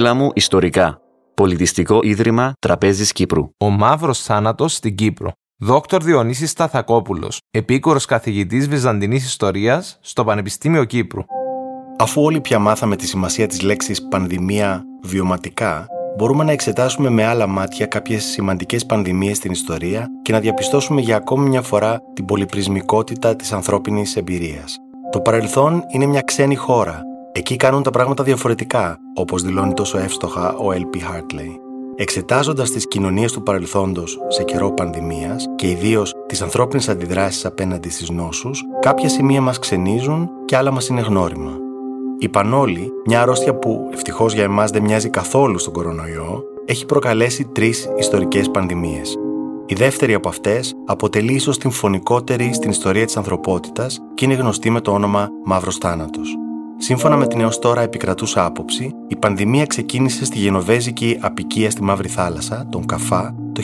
Μίλα μου ιστορικά. Πολιτιστικό Ίδρυμα Τραπέζης Κύπρου. Ο μαύρος θάνατος στην Κύπρο. Δόκτωρ Διονύσης Σταθακόπουλο, επίκορο καθηγητής Βυζαντινής Ιστορίας στο Πανεπιστήμιο Κύπρου. Αφού όλοι πια μάθαμε τη σημασία της λέξης πανδημία βιωματικά, μπορούμε να εξετάσουμε με άλλα μάτια κάποιες σημαντικές πανδημίες στην ιστορία και να διαπιστώσουμε για ακόμη μια φορά την πολυπρισμικότητα της ανθρώπινης εμπειρίας. Το παρελθόν είναι μια ξένη χώρα. Εκεί κάνουν τα πράγματα διαφορετικά, όπως δηλώνει τόσο εύστοχα ο L.P. Hartley. Εξετάζοντας τις κοινωνίες του παρελθόντος σε καιρό πανδημίας και ιδίως τις ανθρώπινες αντιδράσεις απέναντι στις νόσους, κάποια σημεία μας ξενίζουν και άλλα μας είναι γνώριμα. Η πανόλη, μια αρρώστια που ευτυχώς για εμάς δεν μοιάζει καθόλου στον κορονοϊό, έχει προκαλέσει τρεις ιστορικές πανδημίες. Η δεύτερη από αυτές αποτελεί ίσως την φωνικότερη στην ιστορία της ανθρωπότητας και είναι γνωστή με το όνομα Μαύρος Θάνατος. Σύμφωνα με την έως τώρα επικρατούσα άποψη, η πανδημία ξεκίνησε στη γενοβέζικη απικία στη Μαύρη Θάλασσα, τον Καφά, το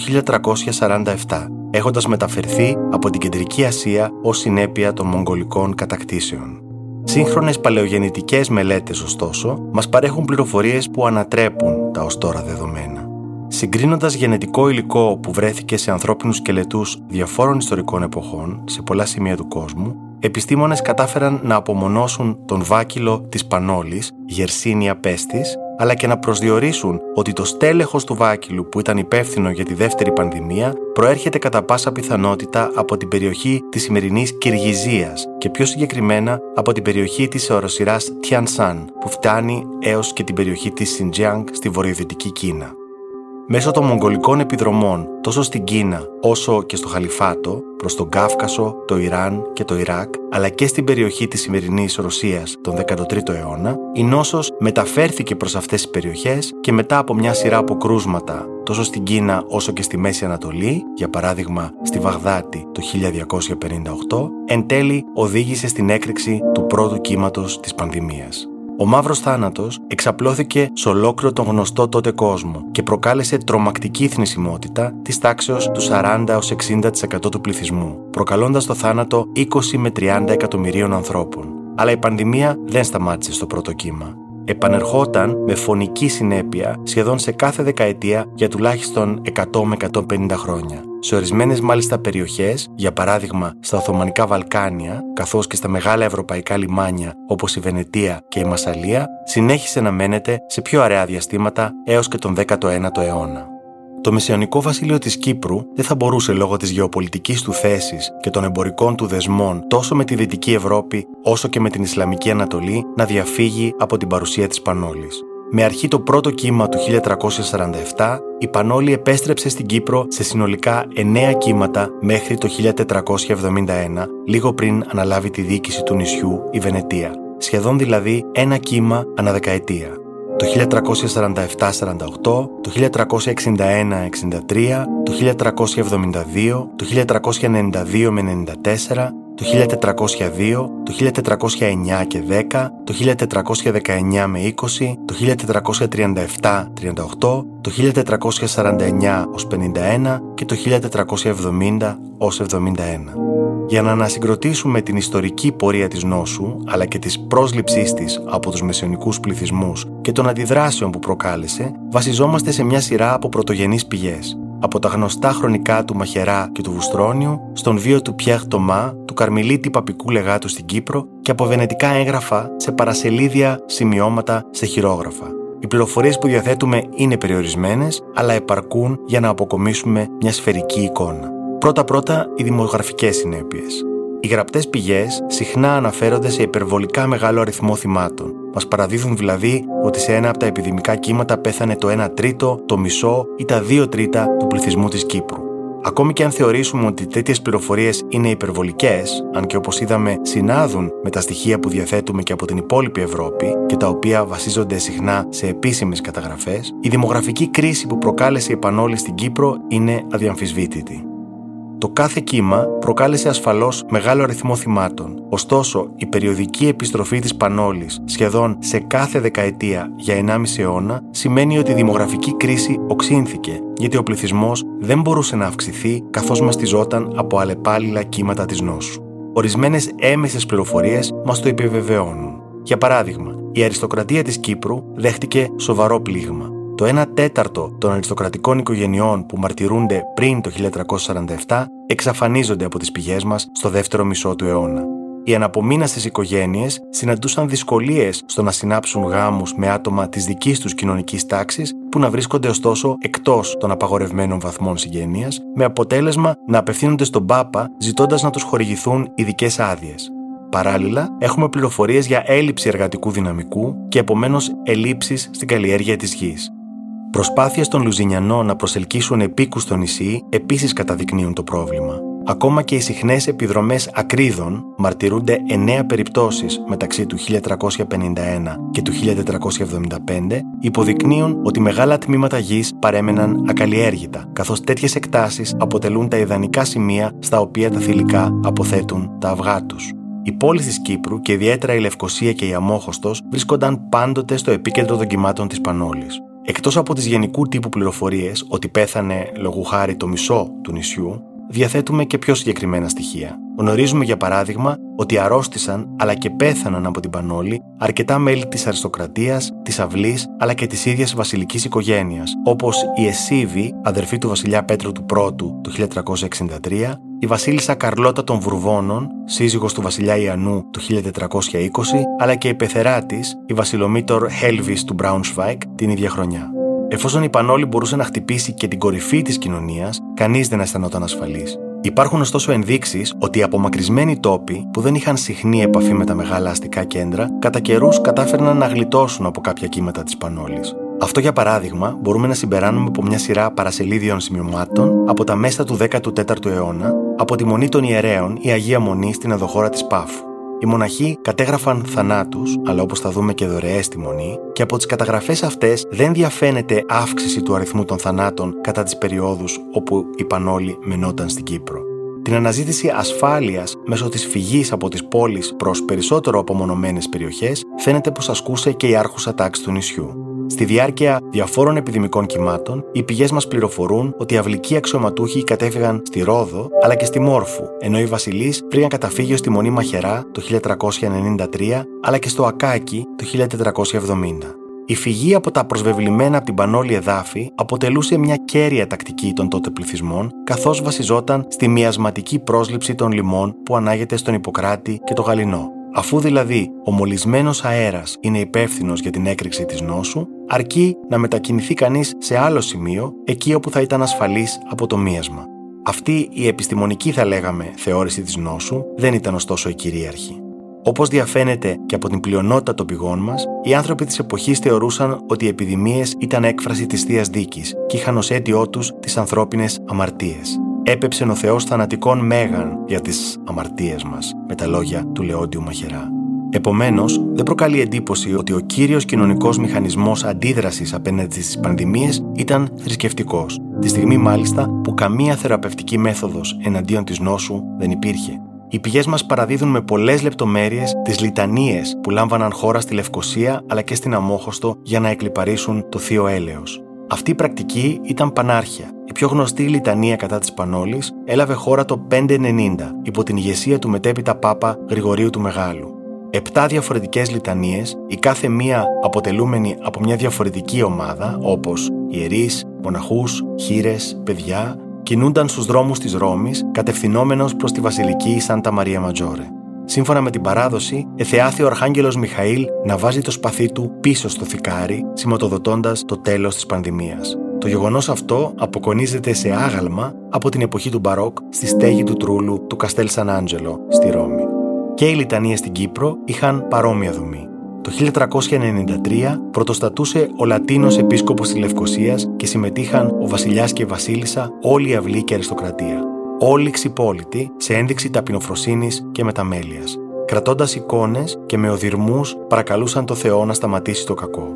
1347, έχοντας μεταφερθεί από την Κεντρική Ασία ως συνέπεια των Μογγολικών κατακτήσεων. Σύγχρονες παλαιογεννητικές μελέτες, ωστόσο, μας παρέχουν πληροφορίες που ανατρέπουν τα ως τώρα δεδομένα. Συγκρίνοντας γενετικό υλικό που βρέθηκε σε ανθρώπινους σκελετούς διαφόρων ιστορικών εποχών σε πολλά σημεία του κόσμου, επιστήμονες κατάφεραν να απομονώσουν τον βάκυλο της πανόλης, γερσίνια πέστης, αλλά και να προσδιορίσουν ότι το στέλεχος του βάκυλου που ήταν υπεύθυνο για τη δεύτερη πανδημία προέρχεται κατά πάσα πιθανότητα από την περιοχή της σημερινής Κυργιζίας και πιο συγκεκριμένα από την περιοχή της οροσυράς Τιανσάν που φτάνει έως και την περιοχή της Σιντζιάνγκ στη βορειοδυτική Κίνα. Μέσω των μογγολικών επιδρομών τόσο στην Κίνα όσο και στο Χαλιφάτο, προς τον Κάφκασο, το Ιράν και το Ιράκ, αλλά και στην περιοχή της σημερινής Ρωσίας τον 13ο αιώνα, η νόσος μεταφέρθηκε προς αυτές τις περιοχές και μετά από μια σειρά από κρούσματα τόσο στην Κίνα όσο και στη Μέση Ανατολή, για παράδειγμα στη Βαγδάτη το 1258, εν τέλει οδήγησε στην έκρηξη του πρώτου κύματος της πανδημίας. Ο μαύρος θάνατος εξαπλώθηκε σε ολόκληρο τον γνωστό τότε κόσμο και προκάλεσε τρομακτική θνησιμότητα της τάξεως του 40 έως 60% του πληθυσμού, προκαλώντας το θάνατο 20 με 30 εκατομμυρίων ανθρώπων. Αλλά η πανδημία δεν σταμάτησε στο πρώτο κύμα επανερχόταν με φωνική συνέπεια σχεδόν σε κάθε δεκαετία για τουλάχιστον 100 με 150 χρόνια. Σε ορισμένες μάλιστα περιοχές, για παράδειγμα στα Οθωμανικά Βαλκάνια, καθώς και στα μεγάλα ευρωπαϊκά λιμάνια όπως η Βενετία και η Μασαλία, συνέχισε να μένεται σε πιο αραιά διαστήματα έως και τον 19ο αιώνα. Το μεσαιωνικό βασίλειο της Κύπρου δεν θα μπορούσε λόγω της γεωπολιτικής του θέσης και των εμπορικών του δεσμών τόσο με τη Δυτική Ευρώπη όσο και με την Ισλαμική Ανατολή να διαφύγει από την παρουσία της Πανόλης. Με αρχή το πρώτο κύμα του 1347, η Πανόλη επέστρεψε στην Κύπρο σε συνολικά 9 κύματα μέχρι το 1471, λίγο πριν αναλάβει τη διοίκηση του νησιού η Βενετία. Σχεδόν δηλαδή ένα κύμα αναδεκαετία το 1347-48, το 1361-63, το 1372, το 1392 94, το 1402, το 1409 και 10, το 1419 με 20, το 1437-38, το 1449 ως 51 και το 1470 ως 71. Για να ανασυγκροτήσουμε την ιστορική πορεία της νόσου, αλλά και της πρόσληψής της από τους μεσαιωνικούς πληθυσμούς και των αντιδράσεων που προκάλεσε, βασιζόμαστε σε μια σειρά από πρωτογενείς πηγές, από τα γνωστά χρονικά του Μαχερά και του Βουστρόνιου, στον βίο του Πιέχ Τομά, του Καρμιλίτη Παπικού Λεγάτου στην Κύπρο και από βενετικά έγγραφα σε παρασελίδια, σημειώματα, σε χειρόγραφα. Οι πληροφορίες που διαθέτουμε είναι περιορισμένες, αλλά επαρκούν για να αποκομίσουμε μια σφαιρική εικόνα. Πρώτα-πρώτα, οι δημογραφικές συνέπειες. Οι γραπτές πηγές συχνά αναφέρονται σε υπερβολικά μεγάλο αριθμό θυμάτων. Μας παραδίδουν δηλαδή ότι σε ένα από τα επιδημικά κύματα πέθανε το 1 τρίτο, το μισό ή τα 2 τρίτα του πληθυσμού της Κύπρου. Ακόμη και αν θεωρήσουμε ότι τέτοιες πληροφορίες είναι υπερβολικές, αν και όπως είδαμε συνάδουν με τα στοιχεία που διαθέτουμε και από την υπόλοιπη Ευρώπη και τα οποία βασίζονται συχνά σε επίσημες καταγραφές, η δημογραφική κρίση που προκάλεσε η επανόλη στην Κύπρο είναι αδιαμφισβήτητη. Το κάθε κύμα προκάλεσε ασφαλώς μεγάλο αριθμό θυμάτων. Ωστόσο, η περιοδική επιστροφή της Πανόλης σχεδόν σε κάθε δεκαετία για 1,5 αιώνα σημαίνει ότι η δημογραφική κρίση οξύνθηκε, γιατί ο πληθυσμός δεν μπορούσε να αυξηθεί καθώς μαστιζόταν από αλλεπάλληλα κύματα της νόσου. Ορισμένες έμεσες πληροφορίες μας το επιβεβαιώνουν. Για παράδειγμα, η αριστοκρατία της Κύπρου δέχτηκε σοβαρό πλήγμα. Το 1 τέταρτο των αριστοκρατικών οικογενειών που μαρτυρούνται πριν το 1347 εξαφανίζονται από τις πηγές μας στο δεύτερο μισό του αιώνα. Οι αναπομείναστες οικογένειες συναντούσαν δυσκολίες στο να συνάψουν γάμους με άτομα της δικής τους κοινωνικής τάξης που να βρίσκονται ωστόσο εκτός των απαγορευμένων βαθμών συγγένειας με αποτέλεσμα να απευθύνονται στον Πάπα ζητώντας να τους χορηγηθούν ειδικές άδειες. Παράλληλα, έχουμε πληροφορίες για έλλειψη εργατικού δυναμικού και επομένως ελλείψεις στην καλλιέργεια της γης. Προσπάθειες των Λουζινιανών να προσελκύσουν επίκους στο νησί επίσης καταδεικνύουν το πρόβλημα. Ακόμα και οι συχνές επιδρομές ακρίδων μαρτυρούνται εννέα περιπτώσεις μεταξύ του 1351 και του 1475, υποδεικνύουν ότι μεγάλα τμήματα γης παρέμεναν ακαλλιέργητα, καθώς τέτοιες εκτάσεις αποτελούν τα ιδανικά σημεία στα οποία τα θηλυκά αποθέτουν τα αυγά τους. Οι πόλεις της Κύπρου και ιδιαίτερα η Λευκοσία και η Αμόχωστος βρίσκονταν πάντοτε στο επίκεντρο δοκιμάτων της Πανόλης. Εκτός από τις γενικού τύπου πληροφορίες ότι πέθανε λόγου χάρη το μισό του νησιού, διαθέτουμε και πιο συγκεκριμένα στοιχεία. Γνωρίζουμε για παράδειγμα ότι αρρώστησαν αλλά και πέθαναν από την Πανόλη αρκετά μέλη της αριστοκρατίας, της αυλής αλλά και της ίδιας βασιλικής οικογένειας, όπως η Εσίβη, αδερφή του βασιλιά Πέτρου του Πρώτου το 1363, η βασίλισσα Καρλώτα των Βουρβώνων, σύζυγος του βασιλιά Ιαννού το 1420, αλλά και η πεθερά τη, η βασιλομήτωρ Χέλβης του Μπράουνσβάικ, την ίδια χρονιά. Εφόσον η Πανόλη μπορούσε να χτυπήσει και την κορυφή της κοινωνίας, κανείς δεν αισθανόταν ασφαλής. Υπάρχουν ωστόσο ενδείξεις ότι οι απομακρυσμένοι τόποι που δεν είχαν συχνή επαφή με τα μεγάλα αστικά κέντρα, κατά καιρούς κατάφερναν να γλιτώσουν από κάποια κύματα της Πανόλης. Αυτό για παράδειγμα μπορούμε να συμπεράνουμε από μια σειρά παρασελίδιων σημειωμάτων από τα μέσα του 14ου αιώνα από τη Μονή των Ιερέων η Αγία Μονή στην εδωχώρα της Πάφου. Οι μοναχοί κατέγραφαν θανάτους, αλλά όπως θα δούμε και δωρεές στη μονή, και από τις καταγραφές αυτές δεν διαφαίνεται αύξηση του αριθμού των θανάτων κατά τις περιόδους όπου οι Πανόλοι μενόταν στην Κύπρο. Την αναζήτηση ασφάλειας μέσω της φυγής από τις πόλεις προς περισσότερο απομονωμένες περιοχές φαίνεται πως ασκούσε και η άρχουσα τάξη του νησιού. Στη διάρκεια διαφόρων επιδημικών κυμάτων, οι πηγές μας πληροφορούν ότι οι αυλικοί αξιωματούχοι κατέφυγαν στη Ρόδο αλλά και στη Μόρφου, ενώ οι βασιλείς βρήκαν καταφύγιο στη Μονή Μαχερά το 1393 αλλά και στο Ακάκι το 1470. Η φυγή από τα προσβεβλημένα από την Πανόλη εδάφη αποτελούσε μια κέρια τακτική των τότε πληθυσμών, καθώς βασιζόταν στη μιασματική πρόσληψη των λιμών που ανάγεται στον Ιπποκράτη και το Γαλινό. Αφού δηλαδή ο μολυσμένος αέρας είναι υπεύθυνος για την έκρηξη της νόσου, αρκεί να μετακινηθεί κανείς σε άλλο σημείο, εκεί όπου θα ήταν ασφαλής από το μίασμα. Αυτή η επιστημονική, θα λέγαμε, θεώρηση της νόσου δεν ήταν ωστόσο η κυρίαρχη. Όπως διαφαίνεται και από την πλειονότητα των πηγών μας, οι άνθρωποι της εποχής θεωρούσαν ότι οι επιδημίες ήταν έκφραση της θείας δίκης και είχαν ως αίτιό τους τις ανθρώπινες αμαρτίες έπεψε ο Θεός θανατικών μέγαν για τις αμαρτίες μας, με τα λόγια του Λεόντιου Μαχερά. Επομένως, δεν προκαλεί εντύπωση ότι ο κύριος κοινωνικός μηχανισμός αντίδρασης απέναντι στις πανδημίες ήταν θρησκευτικός, τη στιγμή μάλιστα που καμία θεραπευτική μέθοδος εναντίον της νόσου δεν υπήρχε. Οι πηγές μας παραδίδουν με πολλές λεπτομέρειες τις λιτανίες που λάμβαναν χώρα στη Λευκοσία αλλά και στην Αμόχωστο για να εκλυπαρίσουν το θείο έλεος. Αυτή η πρακτική ήταν πανάρχια. Η πιο γνωστή λιτανία κατά της Πανόλης έλαβε χώρα το 590 υπό την ηγεσία του μετέπειτα Πάπα Γρηγορίου του Μεγάλου. Επτά διαφορετικές λιτανίες, η κάθε μία αποτελούμενη από μια διαφορετική ομάδα, όπως ιερείς, μοναχούς, χείρες, παιδιά, κινούνταν στους δρόμους της Ρώμης κατευθυνόμενος προς τη βασιλική Σάντα Μαρία Ματζόρε. Σύμφωνα με την παράδοση, εθεάθη ο Αρχάγγελος Μιχαήλ να βάζει το σπαθί του πίσω στο θικάρι, σηματοδοτώντας το τέλος της πανδημίας. Το γεγονός αυτό αποκονίζεται σε άγαλμα από την εποχή του Μπαρόκ στη στέγη του Τρούλου του Καστέλ Σαν Άντζελο στη Ρώμη. Και οι λιτανίες στην Κύπρο είχαν παρόμοια δομή. Το 1393 πρωτοστατούσε ο Λατίνος επίσκοπος της Λευκοσίας και συμμετείχαν ο βασιλιάς και η βασίλισσα, όλη η αυλή και αριστοκρατία όλοι ξυπόλυτοι σε ένδειξη ταπεινοφροσύνης και μεταμέλειας. Κρατώντας εικόνες και με οδυρμούς παρακαλούσαν το Θεό να σταματήσει το κακό.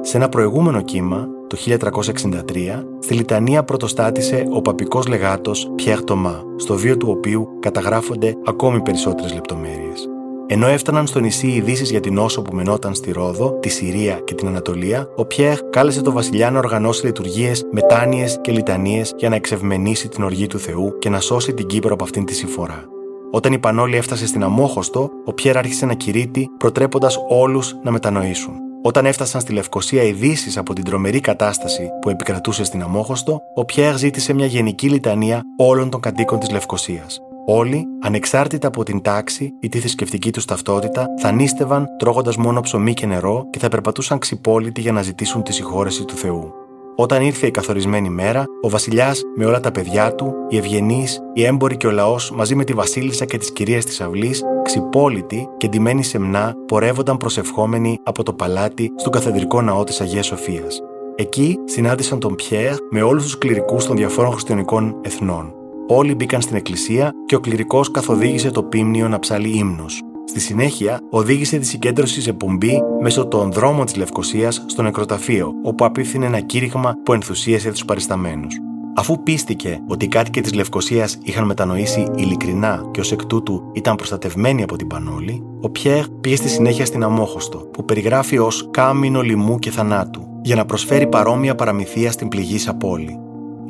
Σε ένα προηγούμενο κύμα, το 1363, στη Λιτανία πρωτοστάτησε ο παπικός λεγάτος Πιέρ Τομά, στο βίο του οποίου καταγράφονται ακόμη περισσότερες λεπτομέρειες. Ενώ έφταναν στο νησί ειδήσεις για την όσο που μενόταν στη Ρόδο, τη Συρία και την Ανατολία, ο Πιέρ κάλεσε τον Βασιλιά να οργανώσει λειτουργίες, μετάνοιες και λιτανίες για να εξευμενήσει την οργή του Θεού και να σώσει την Κύπρο από αυτήν τη συμφορά. Όταν η Πανόλη έφτασε στην Αμόχωστο, ο Πιέρ άρχισε να κηρύττει, προτρέποντας όλους να μετανοήσουν. Όταν έφτασαν στη Λευκοσία ειδήσεις από την τρομερή κατάσταση που επικρατούσε στην Αμόχωστο, ο Πιέρ ζήτησε μια γενική λιτανία όλων των κατοίκων της Λευκοσίας. Όλοι, ανεξάρτητα από την τάξη ή τη θρησκευτική τους ταυτότητα, θα νίστευαν τρώγοντας μόνο ψωμί και νερό και θα περπατούσαν ξυπόλυτοι για να ζητήσουν τη συγχώρεση του Θεού. Όταν ήρθε η καθορισμένη μέρα, ο βασιλιάς με όλα τα παιδιά του, οι ευγενείς, οι έμποροι και ο λαός μαζί με τη βασίλισσα και τις κυρίες της αυλής, ξυπόλυτοι και ντυμένοι σεμνά, πορεύονταν προσευχόμενοι από το παλάτι στον καθεδρικό ναό της Αγίας Σοφίας. Εκεί συνάντησαν τον Πιέρ με όλους τους κληρικούς των διαφόρων χριστιανικών εθνών. Όλοι μπήκαν στην εκκλησία και ο κληρικός καθοδήγησε το πίμνιο να ψάλει ύμνους. Στη συνέχεια, οδήγησε τη συγκέντρωση σε πομπή μέσω των δρόμων της Λευκοσίας στο νεκροταφείο, όπου απίφθινε ένα κήρυγμα που ενθουσίασε τους παρισταμένους. Αφού πίστηκε ότι οι κάτοικοι της Λευκοσίας είχαν μετανοήσει ειλικρινά και ως εκ τούτου ήταν προστατευμένοι από την Πανόλη, ο Πιέρ πήγε στη συνέχεια στην Αμόχωστο, που περιγράφει ως κάμινο λοιμού και θανάτου, για να προσφέρει παρόμοια παραμυθία στην πληγήσα πόλη.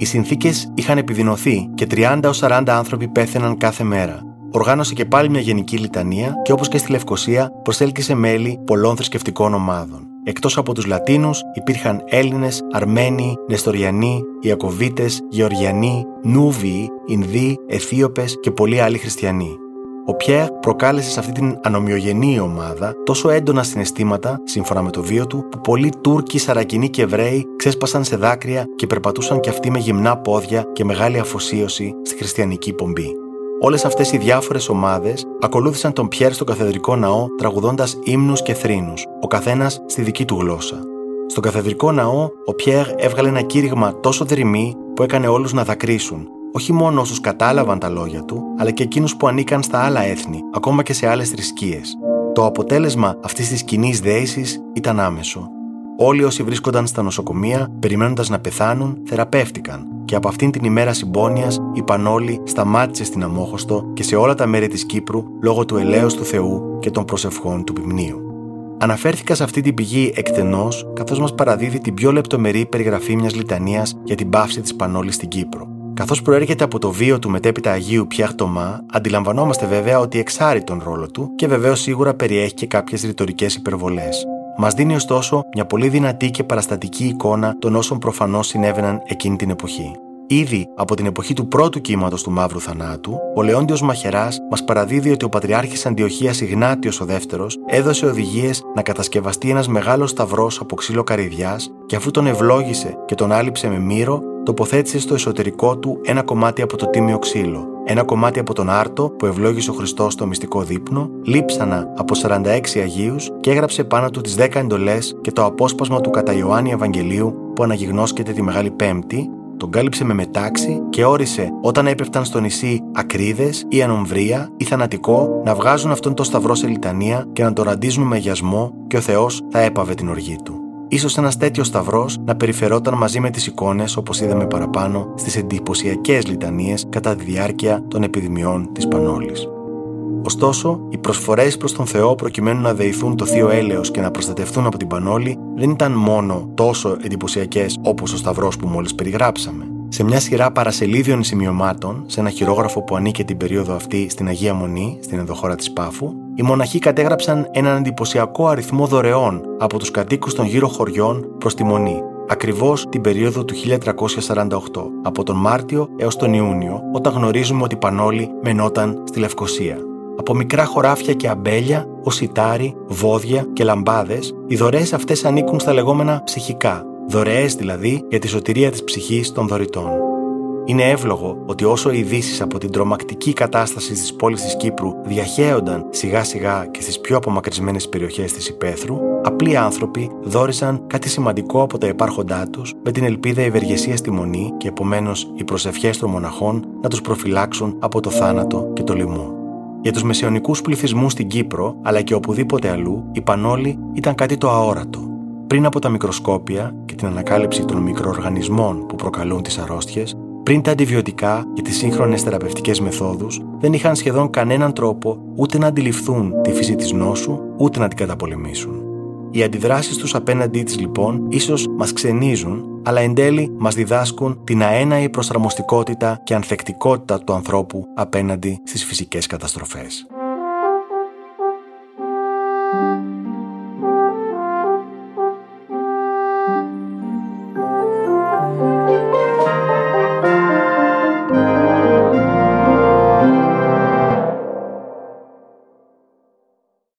Οι συνθήκες είχαν επιδεινωθεί και 30 40 άνθρωποι πέθαιναν κάθε μέρα, οργάνωσε και πάλι μια γενική λιτανία και όπως και στη Λευκοσία προσέλκυσε μέλη πολλών θρησκευτικών ομάδων. Εκτός από τους Λατίνους υπήρχαν Έλληνες, Αρμένοι, Νεστοριανοί, Ιακοβίτες, Γεωργιανοί, Νούβιοι, Ινδοί, Αιθίωπες και πολλοί άλλοι χριστιανοί. Ο Πιέρ προκάλεσε σε αυτή την ανομοιογενή ομάδα τόσο έντονα συναισθήματα, σύμφωνα με το βίο του, που πολλοί Τούρκοι, Σαρακινοί και Εβραίοι ξέσπασαν σε δάκρυα και περπατούσαν κι αυτοί με γυμνά πόδια και μεγάλη αφοσίωση στη χριστιανική πομπή. Όλες αυτές οι διάφορες ομάδες ακολούθησαν τον Πιέρ στο καθεδρικό ναό τραγουδώντας ύμνους και θρήνους, ο καθένας στη δική του γλώσσα. Στον καθεδρικό ναό, ο Πιέρ έβγαλε ένα κήρυγμα τόσο δρυμή που έκανε όλους να δακρύσουν, όχι μόνο όσους κατάλαβαν τα λόγια του, αλλά και εκείνους που ανήκαν στα άλλα έθνη, ακόμα και σε άλλες θρησκείες. Το αποτέλεσμα αυτής της κοινή δέησης ήταν άμεσο. Όλοι όσοι βρίσκονταν στα νοσοκομεία, περιμένοντας να πεθάνουν, θεραπεύτηκαν και από αυτήν την ημέρα συμπόνια η Πανόλη σταμάτησε στην Αμόχωστο και σε όλα τα μέρη της Κύπρου λόγω του ελέους του Θεού και των προσευχών του Πυμνίου. Αναφέρθηκα σε αυτή την πηγή εκτενώς, καθώς μας παραδίδει την πιο λεπτομερή περιγραφή μιας λιτανίας για την πάυση της Πανόλης στην Κύπρο. Καθώς προέρχεται από το βίο του μετέπειτα Αγίου Πιάχ Τομά, αντιλαμβανόμαστε βέβαια ότι εξάρει τον ρόλο του και βεβαίως σίγουρα περιέχει και κάποιες ρητορικές υπερβολές. Μας δίνει ωστόσο μια πολύ δυνατή και παραστατική εικόνα των όσων προφανώς συνέβαιναν εκείνη την εποχή. Ήδη από την εποχή του πρώτου κύματος του Μαύρου Θανάτου, ο Λεόντιος Μαχερά μας παραδίδει ότι ο Πατριάρχης Αντιοχίας Ιγνάτιος ο Δεύτερος έδωσε οδηγίες να κατασκευαστεί ένας μεγάλος σταυρός από ξύλο καρυδιάς και αφού τον ευλόγησε και τον άλυψε με μύρο, τοποθέτησε στο εσωτερικό του ένα κομμάτι από το τίμιο ξύλο, ένα κομμάτι από τον Άρτο που ευλόγησε ο Χριστός στο μυστικό δείπνο, λείψανα από 46 Αγίους και έγραψε πάνω του τις 10 εντολές και το απόσπασμα του κατά Ιωάννη Ευαγγελίου που αναγυγνώσκεται τη Μεγάλη Πέμπτη, τον κάλυψε με μετάξι και όρισε όταν έπεφταν στο νησί ακρίδες ή ανομβρία ή θανατικό να βγάζουν αυτόν τον σταυρό σε λιτανία και να τον ραντίζουν με γιασμό και ο Θεός θα έπαβε την οργή του ίσως ένας τέτοιος σταυρός να περιφερόταν μαζί με τις εικόνες, όπως είδαμε παραπάνω, στις εντυπωσιακές λιτανίες κατά τη διάρκεια των επιδημιών της Πανόλης. Ωστόσο, οι προσφορές προς τον Θεό προκειμένου να δεηθούν το θείο έλεος και να προστατευτούν από την Πανόλη δεν ήταν μόνο τόσο εντυπωσιακές όπως ο Σταυρός που μόλις περιγράψαμε. Σε μια σειρά παρασελίδιων σημειωμάτων, σε ένα χειρόγραφο που ανήκε την περίοδο αυτή στην Αγία Μονή, στην ενδοχώρα της Πάφου, οι μοναχοί κατέγραψαν έναν εντυπωσιακό αριθμό δωρεών από τους κατοίκους των γύρω χωριών προς τη Μονή, ακριβώς την περίοδο του 1348, από τον Μάρτιο έως τον Ιούνιο, όταν γνωρίζουμε ότι η Πανόλη μενόταν στη Λευκοσία. Από μικρά χωράφια και αμπέλια, ω σιτάρι, βόδια και λαμπάδες, οι δωρεές αυτές ανήκουν στα λεγόμενα ψυχικά, δωρεές δηλαδή για τη σωτηρία της ψυχής των δωρητών. Είναι εύλογο ότι όσο οι ειδήσεις από την τρομακτική κατάσταση της πόλης της Κύπρου διαχέονταν σιγά σιγά και στις πιο απομακρυσμένες περιοχές της υπαίθρου, απλοί άνθρωποι δόριζαν κάτι σημαντικό από τα υπάρχοντά τους με την ελπίδα ευεργεσίας στη μονή και επομένως οι προσευχές των μοναχών να τους προφυλάξουν από το θάνατο και το λοιμό. Για τους μεσαιωνικούς πληθυσμούς στην Κύπρο, αλλά και οπουδήποτε αλλού, η πανόλη ήταν κάτι το αόρατο. Πριν από τα μικροσκόπια και την ανακάλυψη των μικροοργανισμών που προκαλούν τις αρρώστιες, πριν τα αντιβιωτικά και τις σύγχρονες θεραπευτικές μεθόδους, δεν είχαν σχεδόν κανέναν τρόπο ούτε να αντιληφθούν τη φύση της νόσου, ούτε να την καταπολεμήσουν. Οι αντιδράσεις τους απέναντί της, λοιπόν, ίσως μας ξενίζουν, αλλά εν τέλει μας διδάσκουν την αέναη προσαρμοστικότητα και ανθεκτικότητα του ανθρώπου απέναντι στις φυσικές καταστροφές.